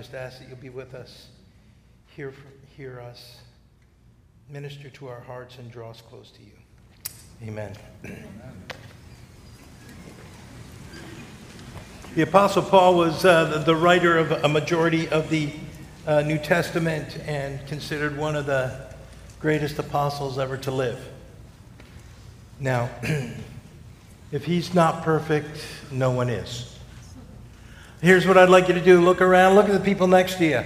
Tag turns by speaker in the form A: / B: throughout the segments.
A: just ask that you'll be with us, hear, hear us, minister to our hearts, and draw us close to you. Amen. Amen. The Apostle Paul was uh, the writer of a majority of the uh, New Testament and considered one of the greatest apostles ever to live. Now, if he's not perfect, no one is. Here's what I'd like you to do look around, look at the people next to you.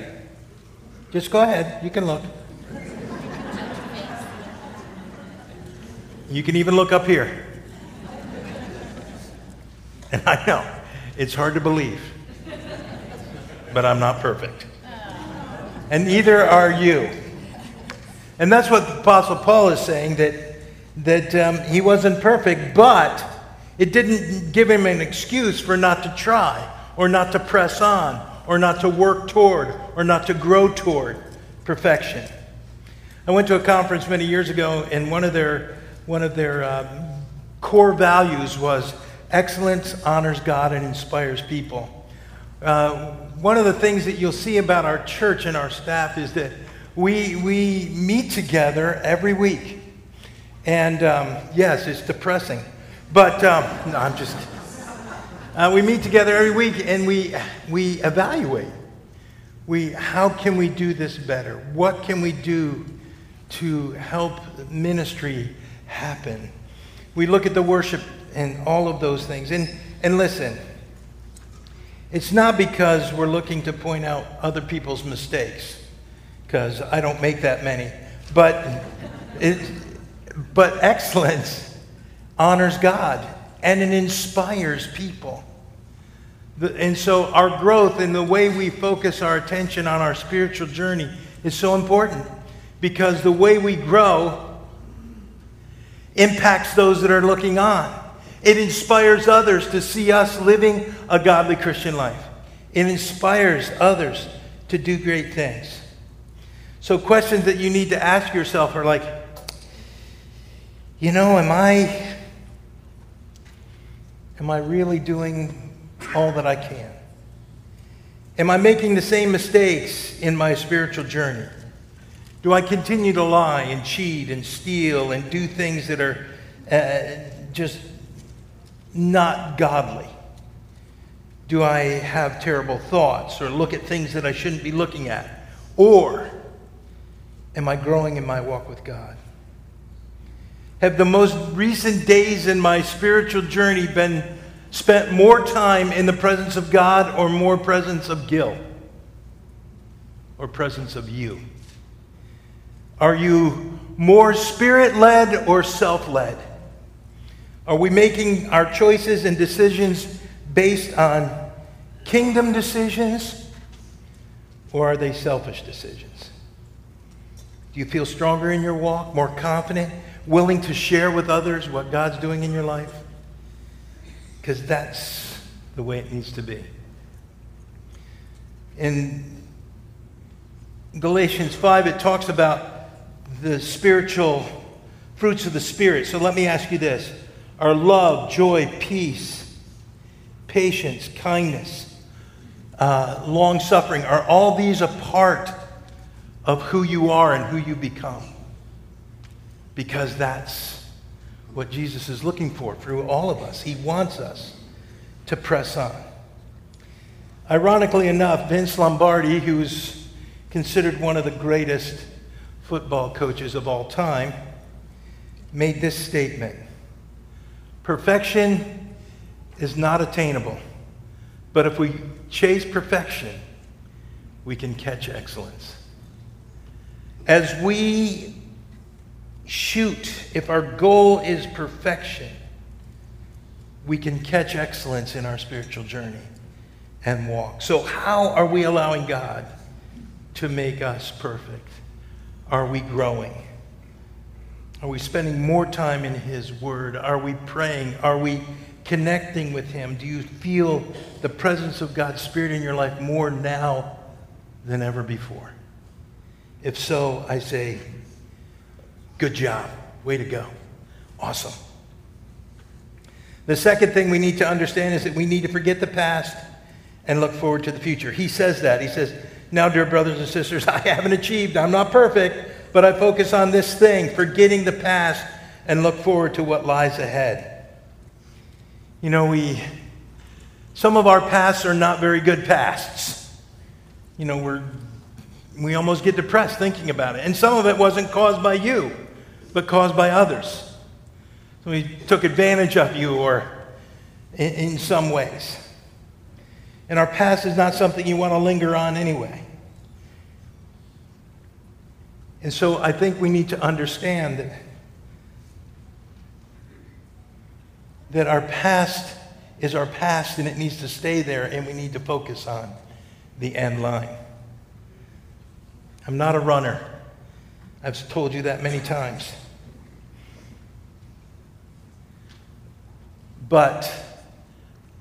A: Just go ahead, you can look. You can even look up here. And I know. It's hard to believe. But I'm not perfect. And neither are you. And that's what the Apostle Paul is saying that, that um, he wasn't perfect, but it didn't give him an excuse for not to try, or not to press on, or not to work toward, or not to grow toward perfection. I went to a conference many years ago, and one of their, one of their um, core values was Excellence honors God and inspires people. Uh, one of the things that you'll see about our church and our staff is that we, we meet together every week. And um, yes, it's depressing. But um, no, I'm just uh, we meet together every week and we, we evaluate. We, how can we do this better? What can we do to help ministry happen? We look at the worship and all of those things. And, and listen, it's not because we're looking to point out other people's mistakes, because I don't make that many. But, it, but excellence honors God and it inspires people. And so our growth and the way we focus our attention on our spiritual journey is so important because the way we grow impacts those that are looking on. It inspires others to see us living a godly Christian life. It inspires others to do great things. So, questions that you need to ask yourself are like, you know, am I am I really doing all that I can? Am I making the same mistakes in my spiritual journey? Do I continue to lie and cheat and steal and do things that are uh, just not godly? Do I have terrible thoughts or look at things that I shouldn't be looking at? Or am I growing in my walk with God? Have the most recent days in my spiritual journey been spent more time in the presence of God or more presence of guilt or presence of you? Are you more spirit led or self led? Are we making our choices and decisions based on kingdom decisions or are they selfish decisions? Do you feel stronger in your walk, more confident, willing to share with others what God's doing in your life? Because that's the way it needs to be. In Galatians 5, it talks about the spiritual fruits of the Spirit. So let me ask you this are love, joy, peace, patience, kindness, uh, long suffering. Are all these a part of who you are and who you become? Because that's what Jesus is looking for through all of us. He wants us to press on. Ironically enough, Vince Lombardi, who's considered one of the greatest football coaches of all time, made this statement Perfection is not attainable, but if we chase perfection, we can catch excellence. As we shoot, if our goal is perfection, we can catch excellence in our spiritual journey and walk. So, how are we allowing God to make us perfect? Are we growing? Are we spending more time in His Word? Are we praying? Are we connecting with Him? Do you feel the presence of God's Spirit in your life more now than ever before? If so, I say, good job. Way to go. Awesome. The second thing we need to understand is that we need to forget the past and look forward to the future. He says that. He says, Now, dear brothers and sisters, I haven't achieved, I'm not perfect, but I focus on this thing, forgetting the past, and look forward to what lies ahead. You know, we, some of our pasts are not very good pasts. You know, we're, we almost get depressed thinking about it. And some of it wasn't caused by you, but caused by others. So we took advantage of you or in, in some ways. And our past is not something you want to linger on anyway. And so I think we need to understand that, that our past is our past and it needs to stay there and we need to focus on the end line. I'm not a runner. I've told you that many times. But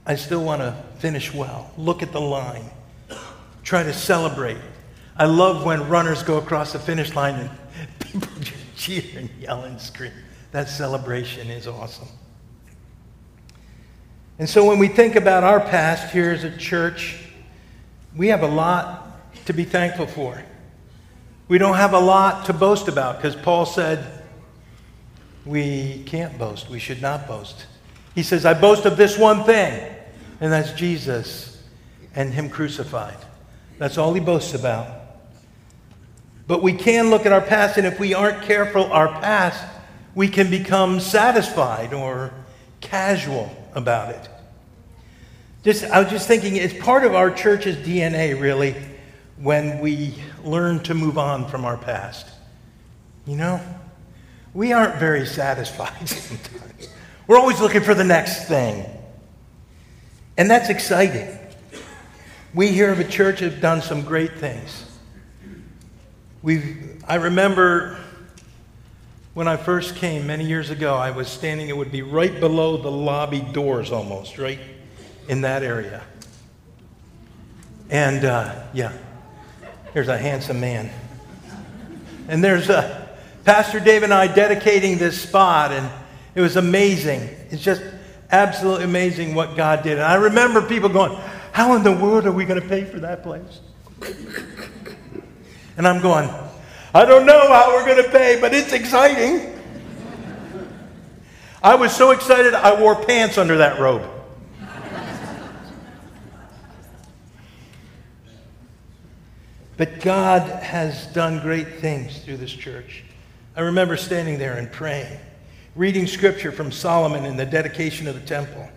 A: I still want to finish well. Look at the line. Try to celebrate. I love when runners go across the finish line and people just cheer and yell and scream. That celebration is awesome. And so when we think about our past here as a church, we have a lot to be thankful for. We don't have a lot to boast about because Paul said we can't boast. We should not boast. He says, I boast of this one thing, and that's Jesus and Him crucified. That's all he boasts about. But we can look at our past, and if we aren't careful, our past, we can become satisfied or casual about it. Just, I was just thinking, it's part of our church's DNA, really, when we learn to move on from our past. You know, we aren't very satisfied sometimes. We're always looking for the next thing. And that's exciting. We here of a church have done some great things. We've, I remember when I first came many years ago, I was standing, it would be right below the lobby doors almost, right in that area. And uh, yeah, here's a handsome man. And there's uh, Pastor Dave and I dedicating this spot, and it was amazing. It's just absolutely amazing what God did. And I remember people going, How in the world are we going to pay for that place? And I'm going, I don't know how we're going to pay, but it's exciting. I was so excited, I wore pants under that robe. But God has done great things through this church. I remember standing there and praying reading scripture from Solomon in the dedication of the temple.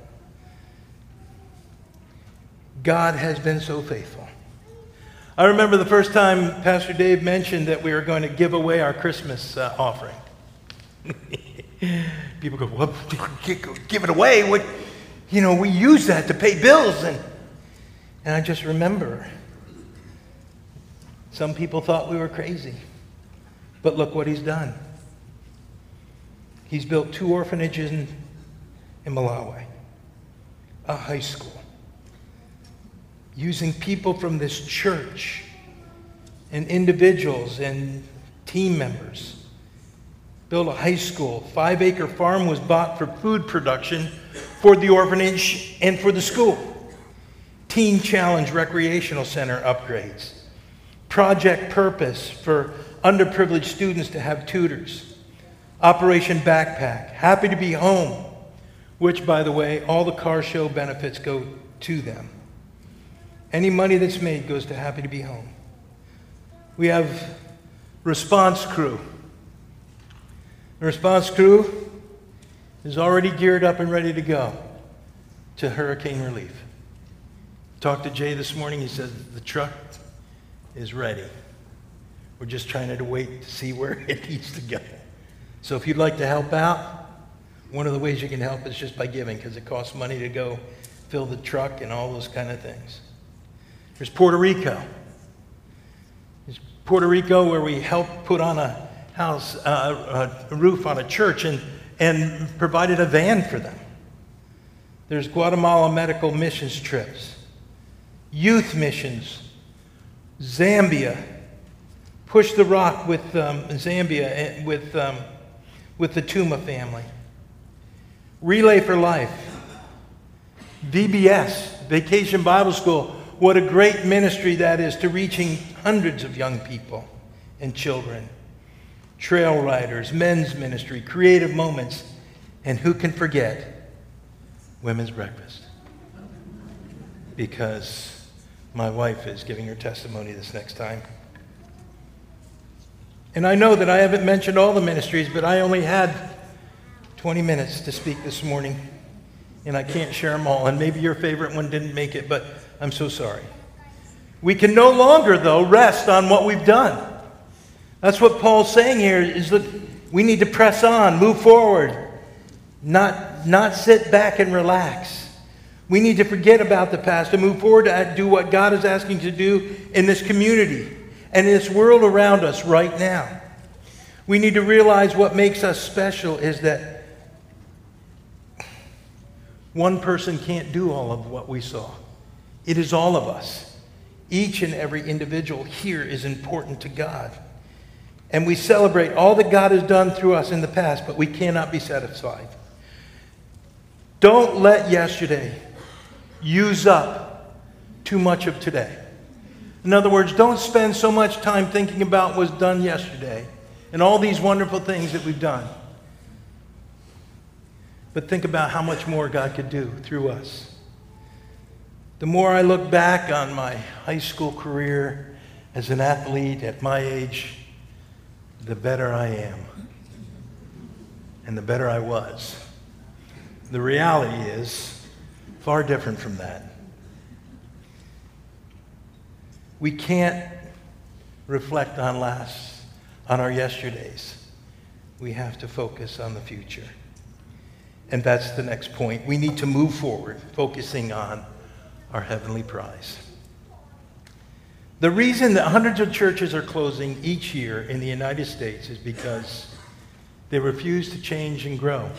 A: God has been so faithful. I remember the first time Pastor Dave mentioned that we were going to give away our Christmas uh, offering. People go, well, give it away. What, you know, we use that to pay bills. And, and I just remember some people thought we were crazy. But look what he's done. He's built two orphanages in, in Malawi, a high school, using people from this church and individuals and team members. Built a high school. Five acre farm was bought for food production for the orphanage and for the school. Teen Challenge Recreational Center upgrades. Project Purpose for underprivileged students to have tutors. Operation Backpack, Happy to Be Home, which, by the way, all the car show benefits go to them. Any money that's made goes to Happy to Be Home. We have Response Crew. The response crew is already geared up and ready to go to hurricane relief. Talked to Jay this morning. He said the truck is ready. We're just trying to wait to see where it needs to go. So if you'd like to help out, one of the ways you can help is just by giving because it costs money to go fill the truck and all those kind of things. There's Puerto Rico. There's Puerto Rico where we help put on a house, uh, a roof on a church and, and provided a van for them. There's Guatemala medical missions trips, youth missions, Zambia, push the rock with um, Zambia eh, with um, with the Tuma family. Relay for Life, VBS, Vacation Bible School, what a great ministry that is to reaching hundreds of young people and children. Trail riders, men's ministry, creative moments, and who can forget women's breakfast? Because my wife is giving her testimony this next time. And I know that I haven't mentioned all the ministries, but I only had 20 minutes to speak this morning, and I can't share them all. And maybe your favorite one didn't make it, but I'm so sorry. We can no longer, though, rest on what we've done. That's what Paul's saying here is that we need to press on, move forward, not, not sit back and relax. We need to forget about the past and move forward to do what God is asking to do in this community and in this world around us right now. We need to realize what makes us special is that one person can't do all of what we saw. It is all of us. Each and every individual here is important to God. And we celebrate all that God has done through us in the past, but we cannot be satisfied. Don't let yesterday use up too much of today. In other words, don't spend so much time thinking about what was done yesterday and all these wonderful things that we've done. But think about how much more God could do through us. The more I look back on my high school career as an athlete at my age, the better I am and the better I was. The reality is far different from that. We can't reflect on last, on our yesterdays. We have to focus on the future. And that's the next point. We need to move forward, focusing on our heavenly prize. The reason that hundreds of churches are closing each year in the United States is because they refuse to change and grow.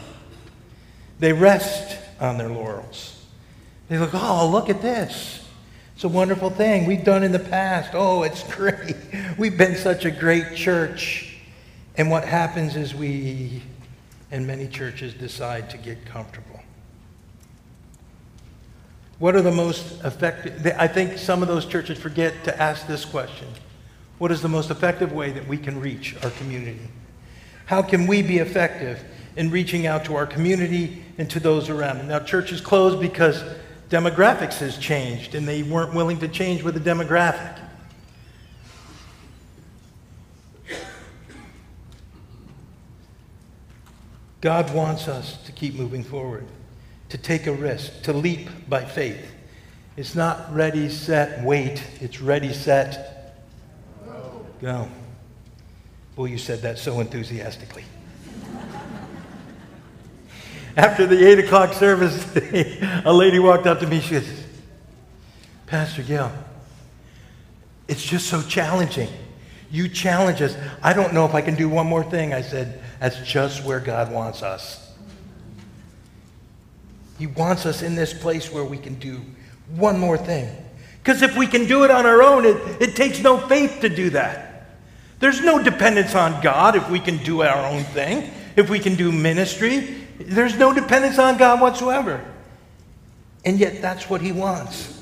A: They rest on their laurels. They look, oh, look at this. It's a wonderful thing we've done in the past. Oh, it's great. We've been such a great church. And what happens is we, and many churches, decide to get comfortable. What are the most effective? I think some of those churches forget to ask this question What is the most effective way that we can reach our community? How can we be effective in reaching out to our community and to those around? Now, churches close because demographics has changed and they weren't willing to change with the demographic. God wants us to keep moving forward to take a risk, to leap by faith. It's not ready, set, wait. It's ready, set, go. Boy, you said that so enthusiastically. After the 8 o'clock service, a lady walked up to me. She goes, Pastor Gil, it's just so challenging. You challenge us. I don't know if I can do one more thing. I said, That's just where God wants us. He wants us in this place where we can do one more thing. Because if we can do it on our own, it, it takes no faith to do that. There's no dependence on God if we can do our own thing, if we can do ministry. There's no dependence on God whatsoever. And yet, that's what He wants.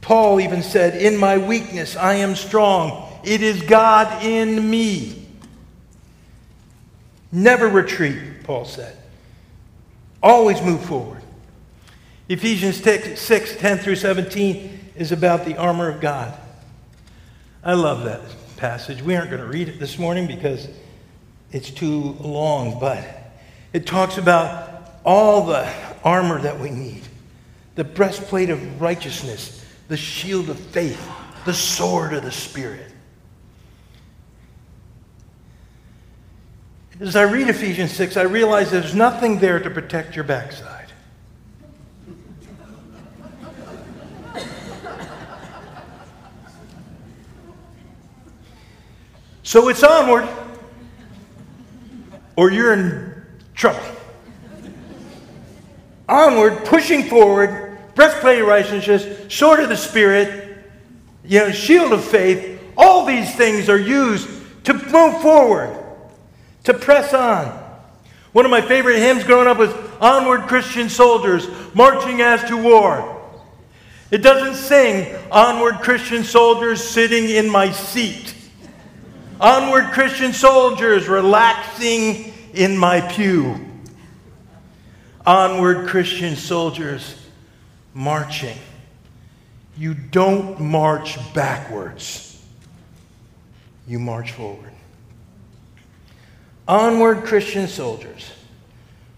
A: Paul even said, In my weakness, I am strong. It is God in me. Never retreat, Paul said. Always move forward. Ephesians 6, 10 through 17 is about the armor of God. I love that passage. We aren't going to read it this morning because it's too long, but it talks about all the armor that we need the breastplate of righteousness, the shield of faith, the sword of the Spirit. As I read Ephesians 6, I realize there's nothing there to protect your backside. So it's onward, or you're in trouble. Onward, pushing forward, breastplate of righteousness, sword of the Spirit, you know, shield of faith. All these things are used to move forward to press on. One of my favorite hymns growing up was Onward Christian Soldiers, Marching as to War. It doesn't sing, Onward Christian soldiers sitting in my seat. Onward Christian soldiers relaxing in my pew. Onward Christian soldiers marching. You don't march backwards, you march forward. Onward Christian soldiers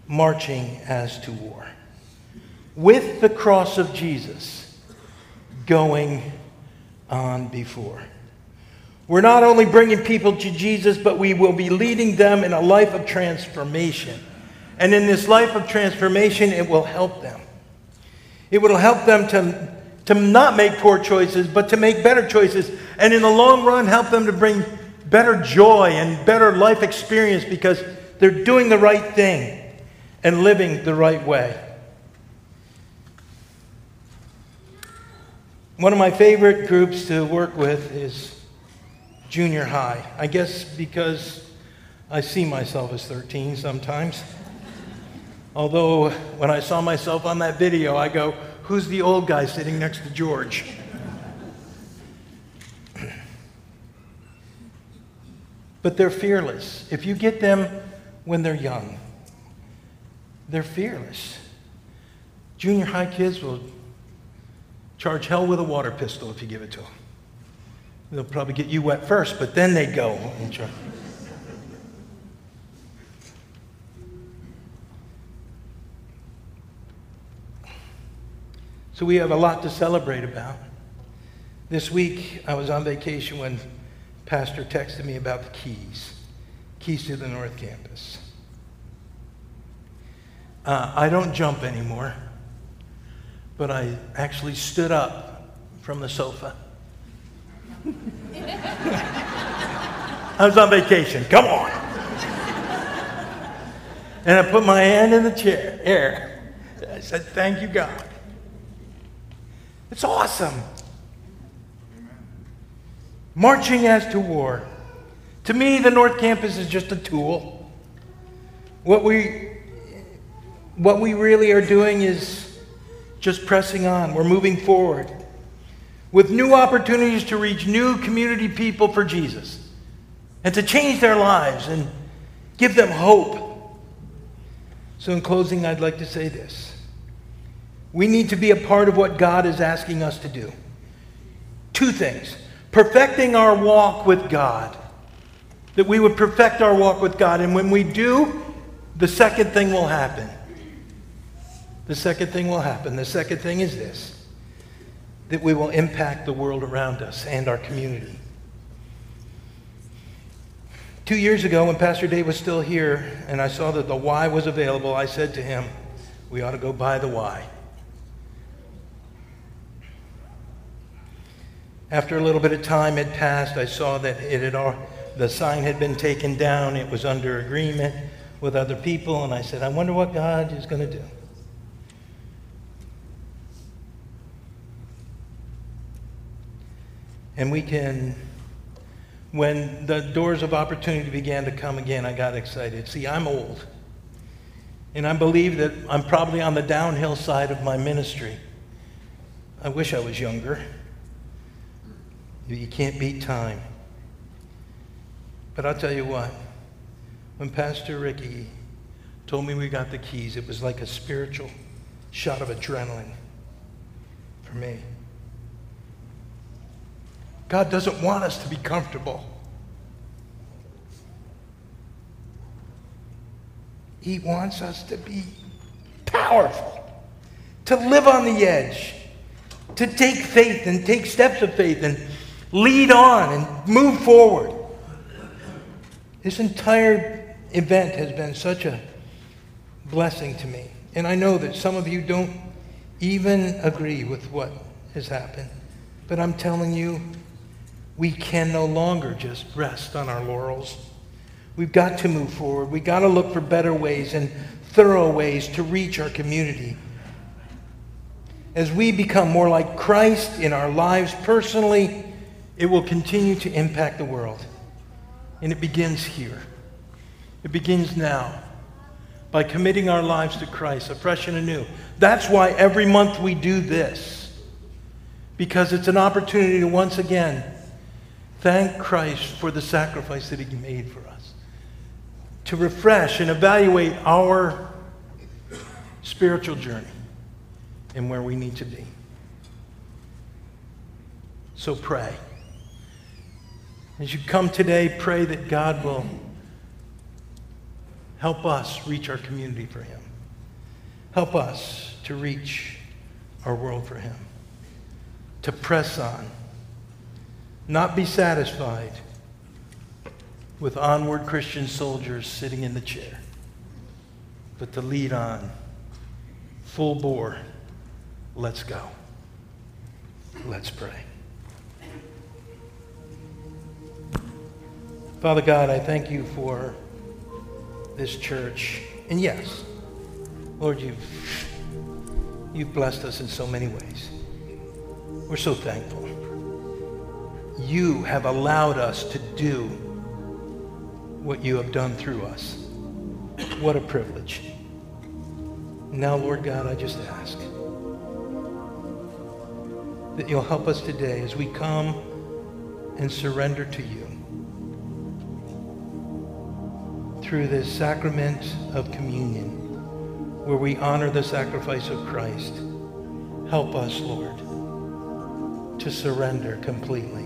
A: marching as to war with the cross of Jesus going on before. We're not only bringing people to Jesus, but we will be leading them in a life of transformation. And in this life of transformation, it will help them. It will help them to, to not make poor choices, but to make better choices. And in the long run, help them to bring better joy and better life experience because they're doing the right thing and living the right way. One of my favorite groups to work with is junior high. I guess because I see myself as 13 sometimes. Although, when I saw myself on that video, I go, Who's the old guy sitting next to George? but they're fearless. If you get them when they're young, they're fearless. Junior high kids will charge hell with a water pistol if you give it to them. They'll probably get you wet first, but then they go. So we have a lot to celebrate about. This week, I was on vacation when Pastor texted me about the keys, keys to the North Campus. Uh, I don't jump anymore, but I actually stood up from the sofa. I was on vacation. Come on. And I put my hand in the chair, air. I said, Thank you, God. It's awesome. Marching as to war. To me, the North Campus is just a tool. What we what we really are doing is just pressing on. We're moving forward with new opportunities to reach new community people for Jesus and to change their lives and give them hope. So, in closing, I'd like to say this we need to be a part of what God is asking us to do. Two things perfecting our walk with God, that we would perfect our walk with God. And when we do, the second thing will happen the second thing will happen. The second thing is this that we will impact the world around us and our community. Two years ago, when Pastor Dave was still here and I saw that the Y was available, I said to him, We ought to go buy the Y. After a little bit of time had passed, I saw that it had all, the sign had been taken down. It was under agreement with other people, and I said, I wonder what God is going to do. And we can, when the doors of opportunity began to come again, I got excited. See, I'm old. And I believe that I'm probably on the downhill side of my ministry. I wish I was younger. You can't beat time. But I'll tell you what, when Pastor Ricky told me we got the keys, it was like a spiritual shot of adrenaline for me. God doesn't want us to be comfortable. He wants us to be powerful, to live on the edge, to take faith and take steps of faith and lead on and move forward. This entire event has been such a blessing to me. And I know that some of you don't even agree with what has happened. But I'm telling you, we can no longer just rest on our laurels. We've got to move forward. We've got to look for better ways and thorough ways to reach our community. As we become more like Christ in our lives personally, it will continue to impact the world. And it begins here. It begins now by committing our lives to Christ afresh and anew. That's why every month we do this. because it's an opportunity to once again thank Christ for the sacrifice that he made for us, to refresh and evaluate our spiritual journey and where we need to be. So pray. As you come today, pray that God will help us reach our community for Him. Help us to reach our world for Him. To press on. Not be satisfied with onward Christian soldiers sitting in the chair, but to lead on full bore. Let's go. Let's pray. Father God, I thank you for this church. And yes, Lord, you've, you've blessed us in so many ways. We're so thankful. You have allowed us to do what you have done through us. What a privilege. Now, Lord God, I just ask that you'll help us today as we come and surrender to you. through this sacrament of communion, where we honor the sacrifice of Christ. Help us, Lord, to surrender completely,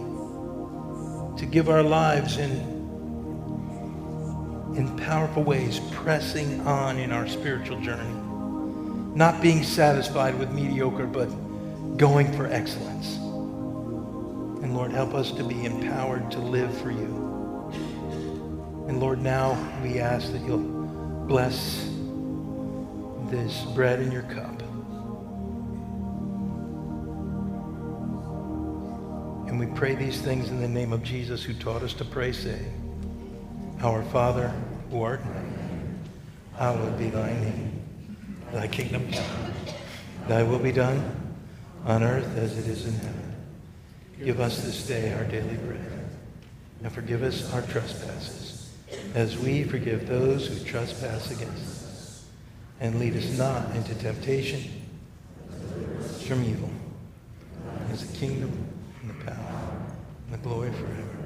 A: to give our lives in, in powerful ways, pressing on in our spiritual journey, not being satisfied with mediocre, but going for excellence. And Lord, help us to be empowered to live for you. And Lord, now we ask that you'll bless this bread in your cup. And we pray these things in the name of Jesus who taught us to pray, saying, Our Father, who art in heaven, hallowed be thy name. Thy kingdom come. Thy will be done on earth as it is in heaven. Give us this day our daily bread, and forgive us our trespasses as we forgive those who trespass against us. And lead us not into temptation, from evil. Is the kingdom and the power and glory forever.